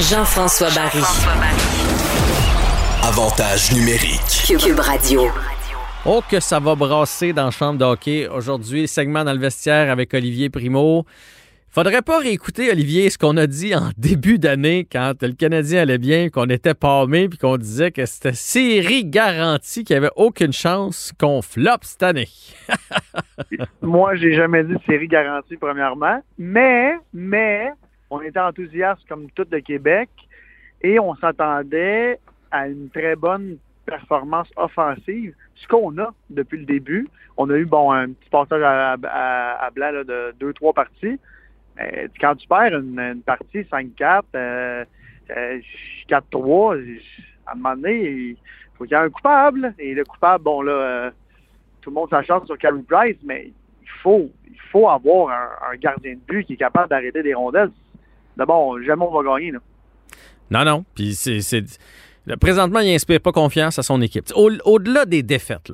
Jean-François Barry. Avantage numérique. Cube Radio. Oh, que ça va brasser dans la chambre de hockey. Aujourd'hui, segment dans le vestiaire avec Olivier Primo. Faudrait pas réécouter, Olivier, ce qu'on a dit en début d'année quand le Canadien allait bien, qu'on était palmé, puis qu'on disait que c'était série garantie, qu'il n'y avait aucune chance qu'on floppe cette année. Moi, j'ai jamais dit série garantie, premièrement. Mais, mais, on était enthousiaste comme tout le Québec et on s'attendait à une très bonne performance offensive, ce qu'on a depuis le début. On a eu bon un petit passage à, blanc de deux, trois parties. Mais quand tu perds une, partie 5-4, euh, euh, 4-3, à un moment donné, il faut qu'il y ait un coupable. Et le coupable, bon là, euh, tout le monde s'acharne sur Carey Price, mais il faut, il faut avoir un gardien de but qui est capable d'arrêter des rondelles. D'abord, jamais on va gagner. Là. Non, non. Puis c'est. Présentement, il inspire pas confiance à son équipe. Au- Au-delà des défaites,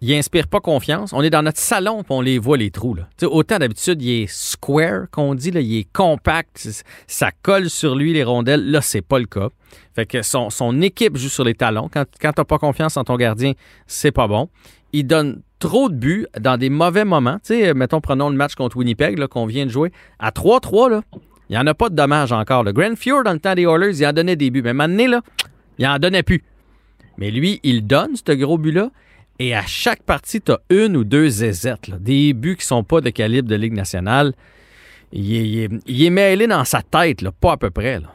il inspire pas confiance. On est dans notre salon puis on les voit, les trous. Là. Tu autant d'habitude, il est square, qu'on dit, là, il est compact, ça colle sur lui, les rondelles. Là, c'est pas le cas. Fait que son, équipe joue sur les talons. Quand, quand t'as pas confiance en ton gardien, c'est pas bon. Il donne trop de buts dans des mauvais moments. Tu mettons, prenons le match contre Winnipeg qu'on vient de jouer. À 3-3, là, il n'y en a pas de dommages encore. Le Grand Fjord, dans le temps des Oilers, il en donnait des buts. Mais maintenant, il en donnait plus. Mais lui, il donne ce gros but-là. Et à chaque partie, tu as une ou deux zézettes. Des buts qui sont pas de calibre de Ligue nationale. Il est mêlé dans sa tête, là, pas à peu près. Là.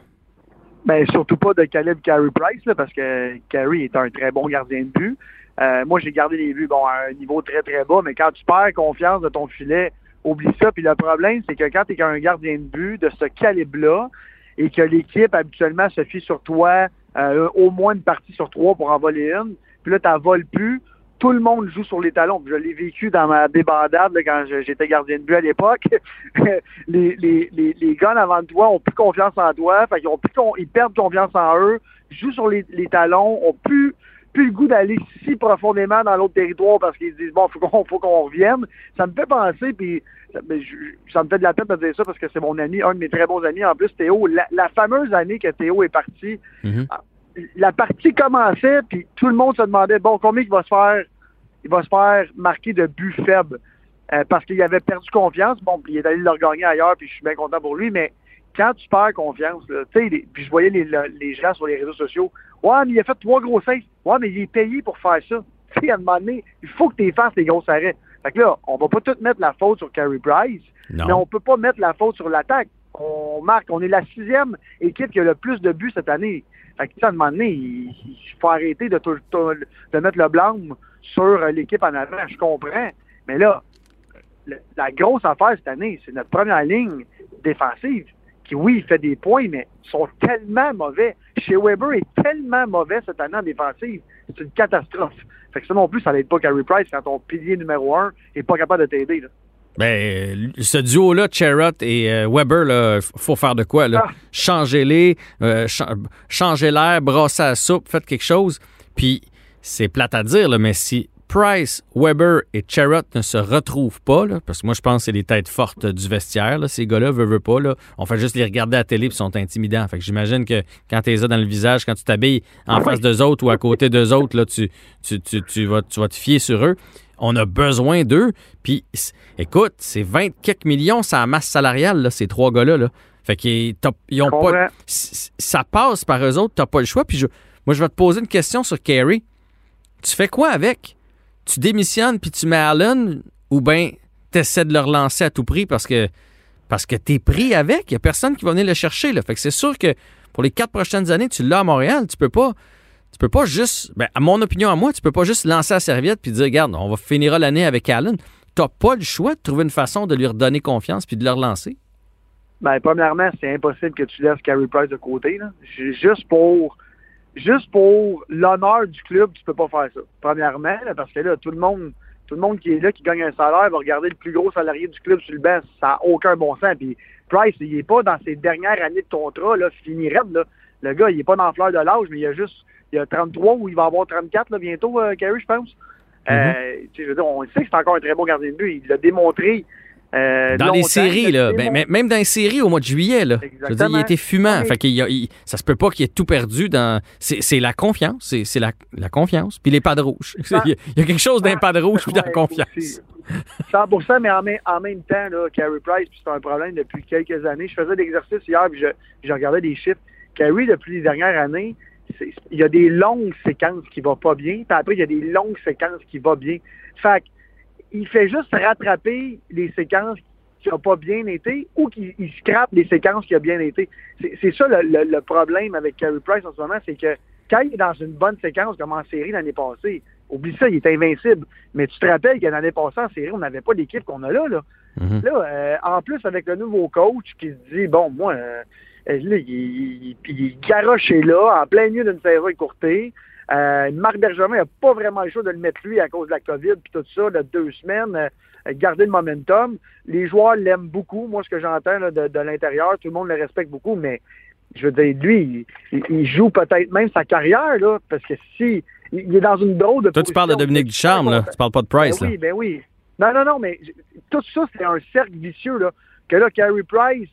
Ben, surtout pas de calibre Carey Price, là, parce que Carey est un très bon gardien de but. Euh, moi, j'ai gardé les buts bon, à un niveau très, très bas, mais quand tu perds confiance de ton filet, oublie ça. Puis le problème, c'est que quand tu es un gardien de but de ce calibre-là et que l'équipe habituellement se fie sur toi euh, au moins une partie sur trois pour en voler une, puis là, tu voles plus, tout le monde joue sur les talons. Je l'ai vécu dans ma débandade quand j'étais gardien de but à l'époque. les, les, gars avant de toi ont plus confiance en toi, ils perdent confiance en eux, jouent sur les, les talons, ont plus plus le goût d'aller si profondément dans l'autre territoire parce qu'ils se disent bon faut qu'on faut qu'on revienne. Ça me fait penser puis ça, ça me fait de la peine de dire ça parce que c'est mon ami, un de mes très bons amis en plus Théo. La, la fameuse année que Théo est parti, la partie commençait, puis tout le monde se demandait, bon, combien il va se faire, il va se faire marquer de buts faibles? Euh, parce qu'il avait perdu confiance. Bon, puis il est allé le regagner ailleurs, puis je suis bien content pour lui, mais quand tu perds confiance, tu sais, puis je voyais les, le- les gens sur les réseaux sociaux, ouais, mais il a fait trois gros saves. Ouais, mais il est payé pour faire ça. Tu sais, à un moment donné, il faut que tu fasses les gros arrêts. Fait que là, on va pas tout mettre la faute sur Carey Price, Non. mais on peut pas mettre la faute sur l'attaque. On marque, on est la sixième équipe qui a le plus de buts cette année. Fait que, tu sais, à un moment donné, il, il faut arrêter de, de mettre le blâme sur l'équipe en avant. Je comprends. Mais là, la grosse affaire cette année, c'est notre première ligne défensive qui, oui, fait des points, mais sont tellement mauvais. Chez Weber est tellement mauvais cette année en défensive. C'est une catastrophe. Fait que ça non plus, ça n'aide pas Carey Price quand ton pilier numéro un est pas capable de t'aider. Ben, ce duo-là, Cherrott et euh, Weber, là, faut faire de quoi? Là? Ah. Changez-les, euh, changez l'air, brassez la soupe, faites quelque chose. Puis, c'est plate à dire, là, mais si Price, Weber et Cherrott ne se retrouvent pas, là, parce que moi, je pense que c'est les têtes fortes du vestiaire, là, ces gars-là, veulent, veulent pas. Là, on fait juste les regarder à la télé et ils sont intimidants. Fait que j'imagine que quand tu les as dans le visage, quand tu t'habilles en face d'eux autres ou à côté d'eux autres, là, tu, tu, tu, tu vas, tu vas te fier sur eux. On a besoin d'eux. Puis, écoute, c'est 20 quelques millions, ça masse salariale, là, ces trois gars-là. Là. Fait qu'ils ont pas. Ça passe par eux autres, t'as pas le choix. Puis je- moi, je vais te poser une question sur Carey. Tu fais quoi avec? Tu démissionnes puis tu mets Allen ou bien t'essaies de le relancer à tout prix parce que parce que t'es pris avec. Il y a personne qui va venir le chercher. Là. Fait que c'est sûr que pour les quatre prochaines années, tu l'as à Montréal. Tu peux pas. Tu peux pas juste. Ben, à mon opinion, à moi, tu peux pas juste lancer la serviette puis dire regarde, on va finir l'année avec Allen. T'as pas le choix de trouver une façon de lui redonner confiance puis de le relancer. Ben, premièrement, c'est impossible que tu laisses Carey Price de côté. Là. Ju- Juste pour juste pour l'honneur du club, tu peux pas faire ça. Premièrement, là, parce que là, tout le monde, tout le monde qui est là, qui gagne un salaire, va regarder le plus gros salarié du club sur le banc. Ça n'a aucun bon sens. Puis Price, il est pas dans ses dernières années de contrat, là, fini raide, là. Le gars, il est pas dans la fleur de l'âge, mais il a juste il a 33 ou il va avoir 34 là, bientôt, euh, Carey, je pense. Euh, tu sais, je veux dire, on sait que c'est encore un très bon gardien de but. Il l'a démontré. Euh, Dans les séries, là, ben, même dans les séries au mois de juillet, là, je veux dire, il a été fumant. Oui. Fait qu'il y a- il- ça se peut pas qu'il ait tout perdu dans. C'est la confiance, c'est la, la confiance. Puis les pas de rouge. Il y, a- il y a quelque chose d'un pas de rouge puis dans la confiance. aussi. 100 mais en, même- en même temps, là, Carey Price, puis c'est un problème depuis quelques années. Je faisais l'exercice hier, puis je, je regardais des chiffres. Carey, depuis les dernières années, c'est- il y a des longues séquences qui vont pas bien, puis après, il y a des longues séquences qui vont bien. Fait que, il fait juste rattraper les séquences qui n'ont pas bien été ou qu'il il scrape les séquences qui ont bien été. C'est ça le, le- le problème avec Carey Price en ce moment, c'est que quand il est dans une bonne séquence comme en série l'année passée, oublie ça, il est invincible. Mais tu te rappelles que l'année passée en série, on n'avait pas l'équipe qu'on a là. Là, Mhm. là euh, en plus avec le nouveau coach qui se dit, bon, moi, euh, euh, là, il, il, il, il garoche est là, en plein milieu d'une saison écourtée. Euh, Marc Bergevin n'a pas vraiment le choix de le mettre lui à cause de la COVID puis tout ça, de deux semaines, euh, garder le momentum. Les joueurs l'aiment beaucoup, moi, ce que j'entends de, de l'intérieur, tout le monde le respecte beaucoup, mais je veux dire, lui, il, il joue peut-être même sa carrière, là, parce que si il, est dans une drôle de Toi, tu parles de Dominique Ducharme, là. Tu parles pas de Price, Ben là. oui, ben oui. Non, non, non, mais tout ça, c'est un cercle vicieux, là. Que là, Carey Price,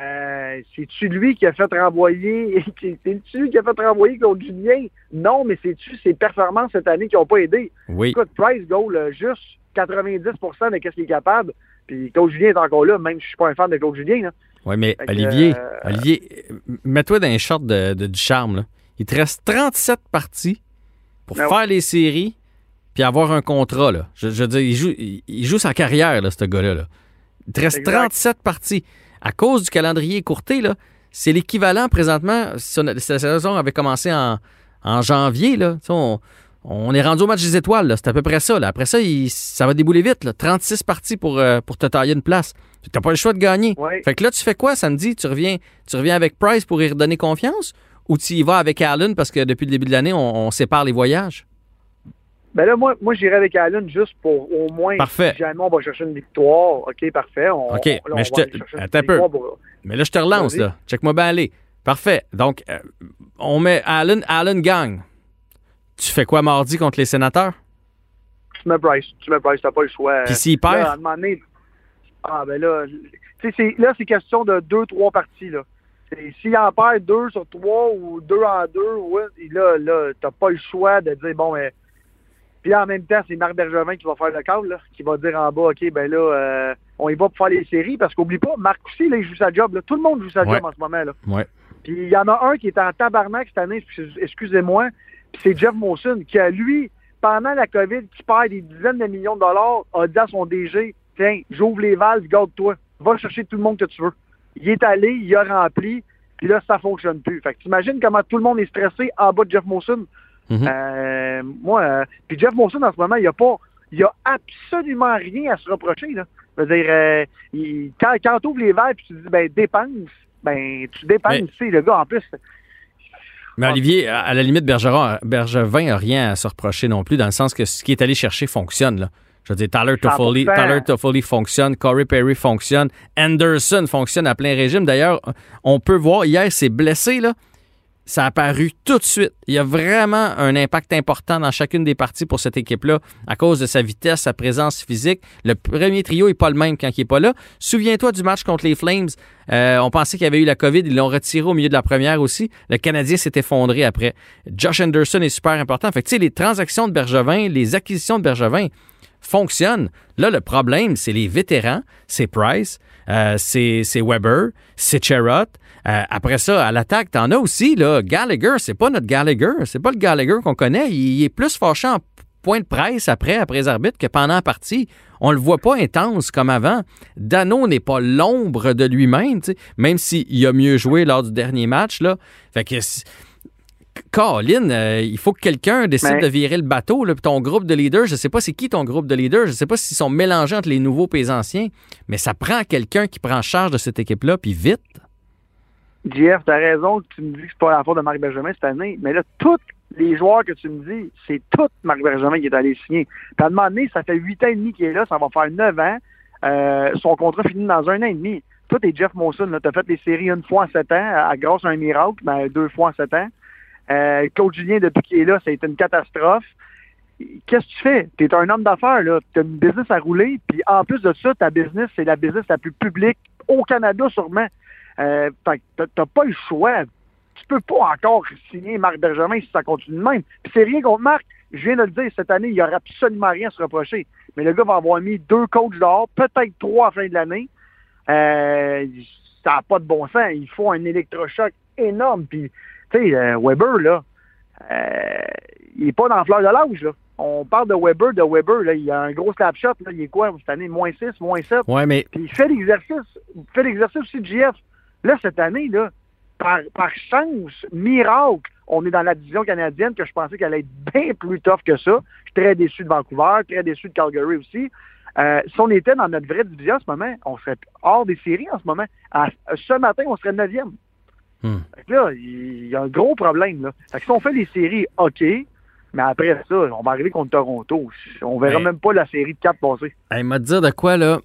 euh, c'est-tu lui qui a fait renvoyer, c'est-tu lui qui a fait renvoyer Claude Julien? Non, mais c'est-tu ses performances cette année qui n'ont pas aidé? Oui. Écoute, Price goal euh, juste 90% de qu'est-ce qu'il est capable. Puis Claude Julien est encore là, même si je suis pas un fan de Claude Julien. Oui, mais Fait Olivier, euh, Olivier, mets-toi dans les shorts de, de Ducharme, là. Il te reste 37 parties pour Ben faire les séries puis avoir un contrat, là. Je, je veux dire, il joue, il, il joue sa carrière, là, ce gars-là. là. Il te reste Exact. 37 parties. À cause du calendrier écourté, là, c'est l'équivalent présentement. Si, on a- si la saison avait commencé en, en janvier, là, on, on est rendu au match des étoiles. C'est à peu près ça. là. Après ça, il- ça va débouler vite. Là. 36 parties pour, euh, pour te tailler une place. Tu n'as pas le choix de gagner. Ouais. Fait que là, tu fais quoi samedi? Tu reviens, tu reviens avec Price pour y redonner confiance? Ou tu y vas avec Allen parce que depuis le début de l'année, on, on sépare les voyages? Ben là, moi, moi j'irai avec Allen juste pour au moins, Parfait. si jamais on va chercher une victoire, OK, parfait. On, OK, là, on mais je va te- attends un peu. pour- Mais là, je te relance, là. Check-moi bien aller. Parfait. Donc, euh, on met Allen, Allen gagne. Tu fais quoi mardi contre les sénateurs? tu mets Price. Tu mets Price, t'as pas le choix. Puis s'il Là, perd? à un moment donné, ah ben là, là, c'est question de deux, trois parties, là. S'il en perd deux sur trois ou deux en deux, ouais, là, là, t'as pas le choix de dire, bon, mais... Puis en même temps, c'est Marc Bergevin qui va faire le call, là, qui va dire en bas, OK, ben là, euh, on y va pour faire les séries, parce qu'oublie pas, Marc aussi, là, il joue sa job, là. Tout le monde joue sa Ouais. job en ce moment, là. Ouais. Puis il y en a un qui est en tabarnak cette année, excusez-moi, puis c'est Jeff Monson, qui a, lui, pendant la COVID, qui perd des dizaines de millions de dollars, a dit à son DG, tiens, j'ouvre les valves, garde-toi, va chercher tout le monde que tu veux. Il est allé, il a rempli, puis là, ça fonctionne plus. Fait que t'imagines comment tout le monde est stressé en bas de Jeff Monson. Mhm. Euh, moi, euh, puis Jeff Monson, en ce moment, il a pas, il a absolument rien à se reprocher, là. Je veux dire, euh, il- quand, quand tu ouvres les valves, puis tu dis, ben, dépense, ben, tu dépenses, Mais- tu sais, le gars, en plus, Mais Olivier, à la limite, Bergeron, Bergevin n'a rien à se reprocher non plus, dans le sens que ce qui est allé chercher fonctionne. Là. Je veux dire, Tyler Toffoli, 100%. Tyler Toffoli fonctionne, Corey Perry fonctionne, Anderson fonctionne à plein régime. D'ailleurs, on peut voir, hier, c'est blessé, là. Ça a apparu tout de suite. Il y a vraiment un impact important dans chacune des parties pour cette équipe-là à cause de sa vitesse, sa présence physique. Le premier trio n'est pas le même quand il n'est pas là. Souviens-toi du match contre les Flames. Euh, on pensait qu'il y avait eu la COVID. Ils l'ont retiré au milieu de la première aussi. Le Canadien s'est effondré après. Josh Anderson est super important. Fait que, tu sais, les transactions de Bergevin, les acquisitions de Bergevin fonctionne. Là, le problème, c'est les vétérans, c'est Price, euh, c'est c'est Weber, c'est Cherrott. Euh, après ça, à l'attaque, t'en as aussi, là, Gallagher, c'est pas notre Gallagher, c'est pas le Gallagher qu'on connaît. Il, il est plus fâché en point de presse après, après les arbitres, que pendant la partie. On le voit pas intense comme avant. Dano n'est pas l'ombre de lui-même, tu sais, même s'il a mieux joué lors du dernier match. Là. Fait que Colin, euh, il faut que quelqu'un décide Mais- de virer le bateau. Là, puis ton groupe de leaders, je sais pas c'est qui ton groupe de leaders, je sais pas s'ils sont mélangés entre les nouveaux et les anciens, mais ça prend quelqu'un qui prend charge de cette équipe-là, puis vite. JF, t'as raison, tu me dis que c'est pas la faute de Marc Benjamin cette année, mais là, tous les joueurs que tu me dis, c'est tout Marc Benjamin qui est allé signer. Puis à ça fait huit ans et demi qu'il est là, ça va faire neuf ans. Euh, son contrat finit dans un an et demi. Toi, t'es Jeff Monson, t'as fait les séries une fois en sept ans, à, grâce à un miracle, mais deux fois en sept ans. Euh, Claude Julien, depuis qu'il est là, ça a été une catastrophe. Qu'est-ce que tu fais? Tu es un homme d'affaires, là. Tu as une business à rouler, puis en plus de ça, ta business, c'est la business la plus publique au Canada, sûrement. Euh, fait que t'as- pas le choix. Tu peux pas encore signer Marc Bergevin si ça continue de même. Puis c'est rien contre Marc. Je viens de le dire, cette année, il n'y aura absolument rien à se reprocher. Mais le gars va avoir mis deux coachs dehors, peut-être trois à la fin de l'année. Euh, ça n'a pas de bon sens. Il faut un électrochoc énorme. Puis, tu sais, euh, Weber, là, euh, il n'est pas dans la fleur de l'âge, là. On parle de Weber, de Weber, là. Il a un gros slapshot, là. Il est quoi, cette année? Moins 6, moins 7. Ouais, mais Puis il fait l'exercice, il fait l'exercice aussi de JF. Là, cette année, là, par, par chance, miracle, on est dans la division canadienne que je pensais qu'elle allait être bien plus tough que ça. Je suis très déçu de Vancouver, très déçu de Calgary aussi. Euh, si on était dans notre vraie division en ce moment, on serait hors des séries en ce moment. À- ce matin, on serait neuvième. Hmm. Là, il y a un gros problème. Là. Fait que si on fait les séries, OK, mais après ça, on va arriver contre Toronto. On verra même pas la série de quatre passer. Elle m'a dit de quoi, là?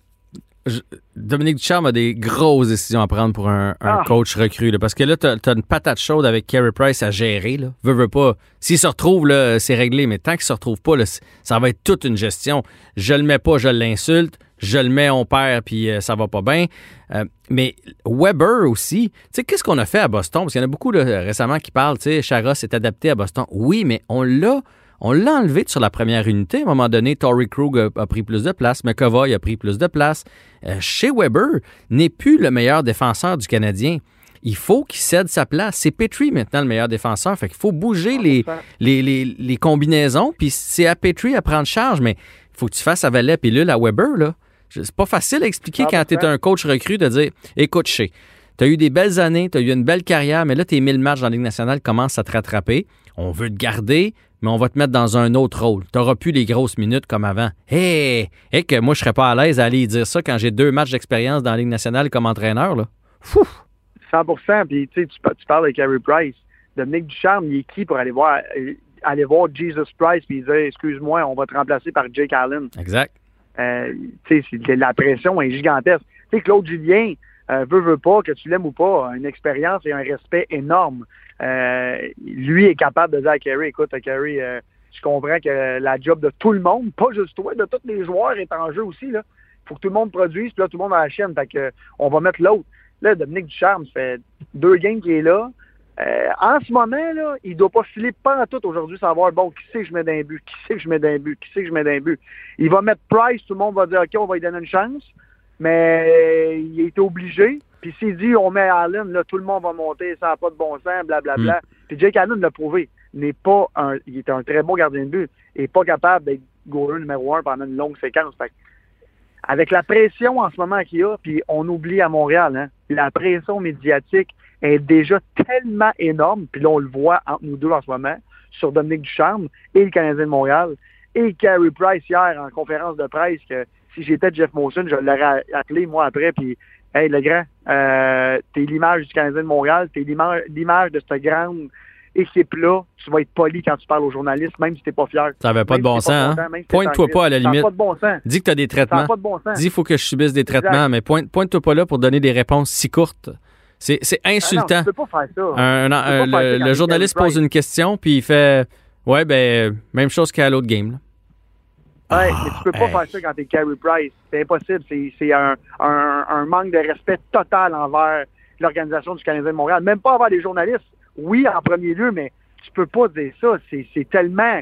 Je- Dominique Ducharme a des grosses décisions à prendre pour un, un Ah. coach recru. là, parce que là, t'as as une patate chaude avec Carey Price à gérer. Là. Veux, veux pas. S'il se retrouve, c'est réglé. Mais tant qu'il se retrouve pas, là, ça va être toute une gestion. Je le mets pas, je l'insulte. Je le mets, on perd, puis euh, ça va pas bien. Euh, mais Weber aussi, tu sais, qu'est-ce qu'on a fait à Boston? Parce qu'il y en a beaucoup là, récemment qui parlent, tu sais, Chara s'est adapté à Boston. Oui, mais on l'a on l'a enlevé sur la première unité. À un moment donné, Tory Krug a, a pris plus de place, McAvoy a pris plus de place. Euh, chez Weber n'est plus le meilleur défenseur du Canadien. Il faut qu'il cède sa place. C'est Petrie maintenant le meilleur défenseur. Fait qu'il faut bouger les, les, les, les combinaisons. Puis c'est à Petrie à prendre charge, mais il faut que tu fasses à valet pilule à Weber. là. C'est pas facile à expliquer quand tu es un coach recru de dire Écoute, chez, tu as eu des belles années, tu as eu une belle carrière, mais là, tes 1000 matchs dans la Ligue nationale commencent à te rattraper. On veut te garder, mais on va te mettre dans un autre rôle. Tu n'auras plus les grosses minutes comme avant. Hé, hey, que moi, je serais pas à l'aise à aller dire ça quand j'ai deux matchs d'expérience dans la Ligue nationale comme entraîneur. Là. Fou! 100% Puis tu tu pa- tu parles de Carey Price. Dominique Ducharme, il est qui pour aller voir euh, aller voir Jesus Price puis dire excuse-moi, on va te remplacer par Jake Allen? Exact. Euh, tu sais, c'est- la pression est gigantesque. Tu sais, Claude Julien euh, veut, veut pas, que tu l'aimes ou pas, une expérience et un respect énorme. Euh, lui est capable de dire à Carey, écoute, Carey, euh, je comprends que la job de tout le monde, pas juste toi, de tous les joueurs est en jeu aussi. Là. faut que tout le monde produise, puis là, tout le monde a la chaîne. Fait on va mettre l'autre. Là, Dominique Ducharme, ça fait deux games qu'il est là. Euh, en ce moment, là, il doit pas filer pas en tout aujourd'hui, savoir, bon, qui c'est que je mets d'un but, qui c'est que je mets d'un but, qui c'est que je mets d'un but. Il va mettre Price, tout le monde va dire, OK, on va lui donner une chance, mais il est obligé. Puis s'il dit, on met Allen, là, tout le monde va monter, ça n'a pas de bon sens, blablabla. Puis Jake Allen l'a prouvé. Il n'est pas un, il est un très bon gardien de but. Il n'est pas capable d'être goaler numéro un pendant une longue séquence. Fait avec la pression en ce moment qu'il y a, puis on oublie à Montréal, hein, la pression médiatique est déjà tellement énorme, puis là on le voit entre nous deux en ce moment, sur Dominique Ducharme et le Canadien de Montréal, et Carey Price hier en conférence de presse, que si j'étais Jeff Molson, je l'aurais appelé moi après, puis Hey le grand, euh, t'es l'image du Canadien de Montréal, t'es l'image de cette grande équipe-là, tu vas être poli quand tu parles aux journalistes, même si t'es pas fier. Ça n'avait pas de bon si sens. Hein? Pointe-toi pas à la limite. pas de bon sens. Dis que tu as des traitements. pas de bon sens. Dis qu'il faut que je subisse des Exact. traitements, mais pointe- pointe-toi pas là pour donner des réponses si courtes. C'est Ah non, insultant. tu peux pas faire ça. Un- un- Tu peux un- pas faire ça le, journaliste pose une question, puis il fait Ouais, ben, même chose qu'à l'autre game. là. Ouais, mais tu peux pas hey. faire ça quand t'es Carey Price. C'est impossible. C'est c'est un, un, un manque de respect total envers l'organisation du Canadien de Montréal. Même pas envers les journalistes. Oui, en premier lieu, mais tu peux pas dire ça. C'est c'est tellement...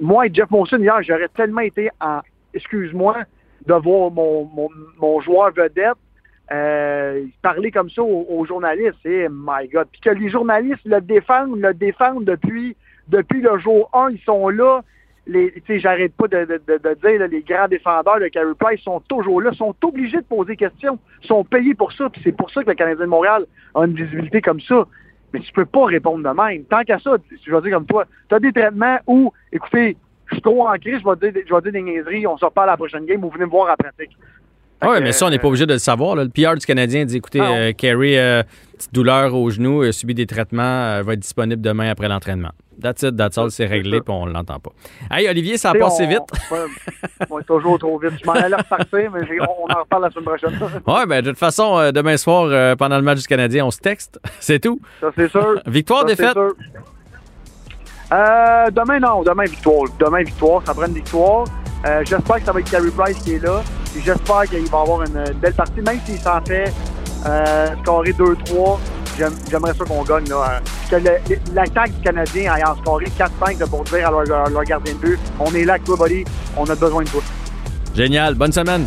Moi et Jeff Monson, hier, j'aurais tellement été en excuse-moi, de voir mon, mon, mon joueur vedette euh, parler comme ça aux, aux journalistes. Et my God. Puis que les journalistes le défendent, le défendent depuis, depuis le jour 1. Ils sont là. J'arrête pas de, dire, les grands défendeurs de Carey Price sont toujours là, sont obligés de poser des questions, sont payés pour ça, puis c'est pour ça que le Canadien de Montréal a une visibilité comme ça. Mais tu peux pas répondre de même. Tant qu'à ça, je vais dire comme toi, tu as des traitements où, écoutez, je suis trop vais dire, je vais dire des niaiseries, on se reparle à la prochaine game, vous venez me voir à pratique. Fait Oui, mais ça, on n'est pas obligé de le savoir. là. Le PR du Canadien dit écoutez, Ah non. euh, euh, petite douleur au genou, a subi des traitements, euh, va être disponible demain après l'entraînement. That's it, that's all, c'est réglé, puis on l'entend pas. Hey, Olivier, ça a passé on- vite. Ouais, ouais, toujours trop vite. Je m'en allais repartir, mais on en reparle la semaine prochaine. Ouais, ben de toute façon, demain soir, pendant le match du Canadien, on se texte. C'est tout. Ça, c'est sûr. Victoire, Ça, défaite? sûr. Euh, demain, non. Demain, victoire. Demain, victoire. Ça prend une victoire. Euh, j'espère que ça va être Carey Price qui est là. J'espère qu'il va avoir une, belle partie, même s'il s'en fait euh, scorer 2-3. j'aime- J'aimerais ça qu'on gagne. Là, Euh, que l'attaque du Canadien en scoré 4-5 là, pour dire à leur, gardien de but on est là avec toi. On a besoin de toi. Génial. Bonne semaine.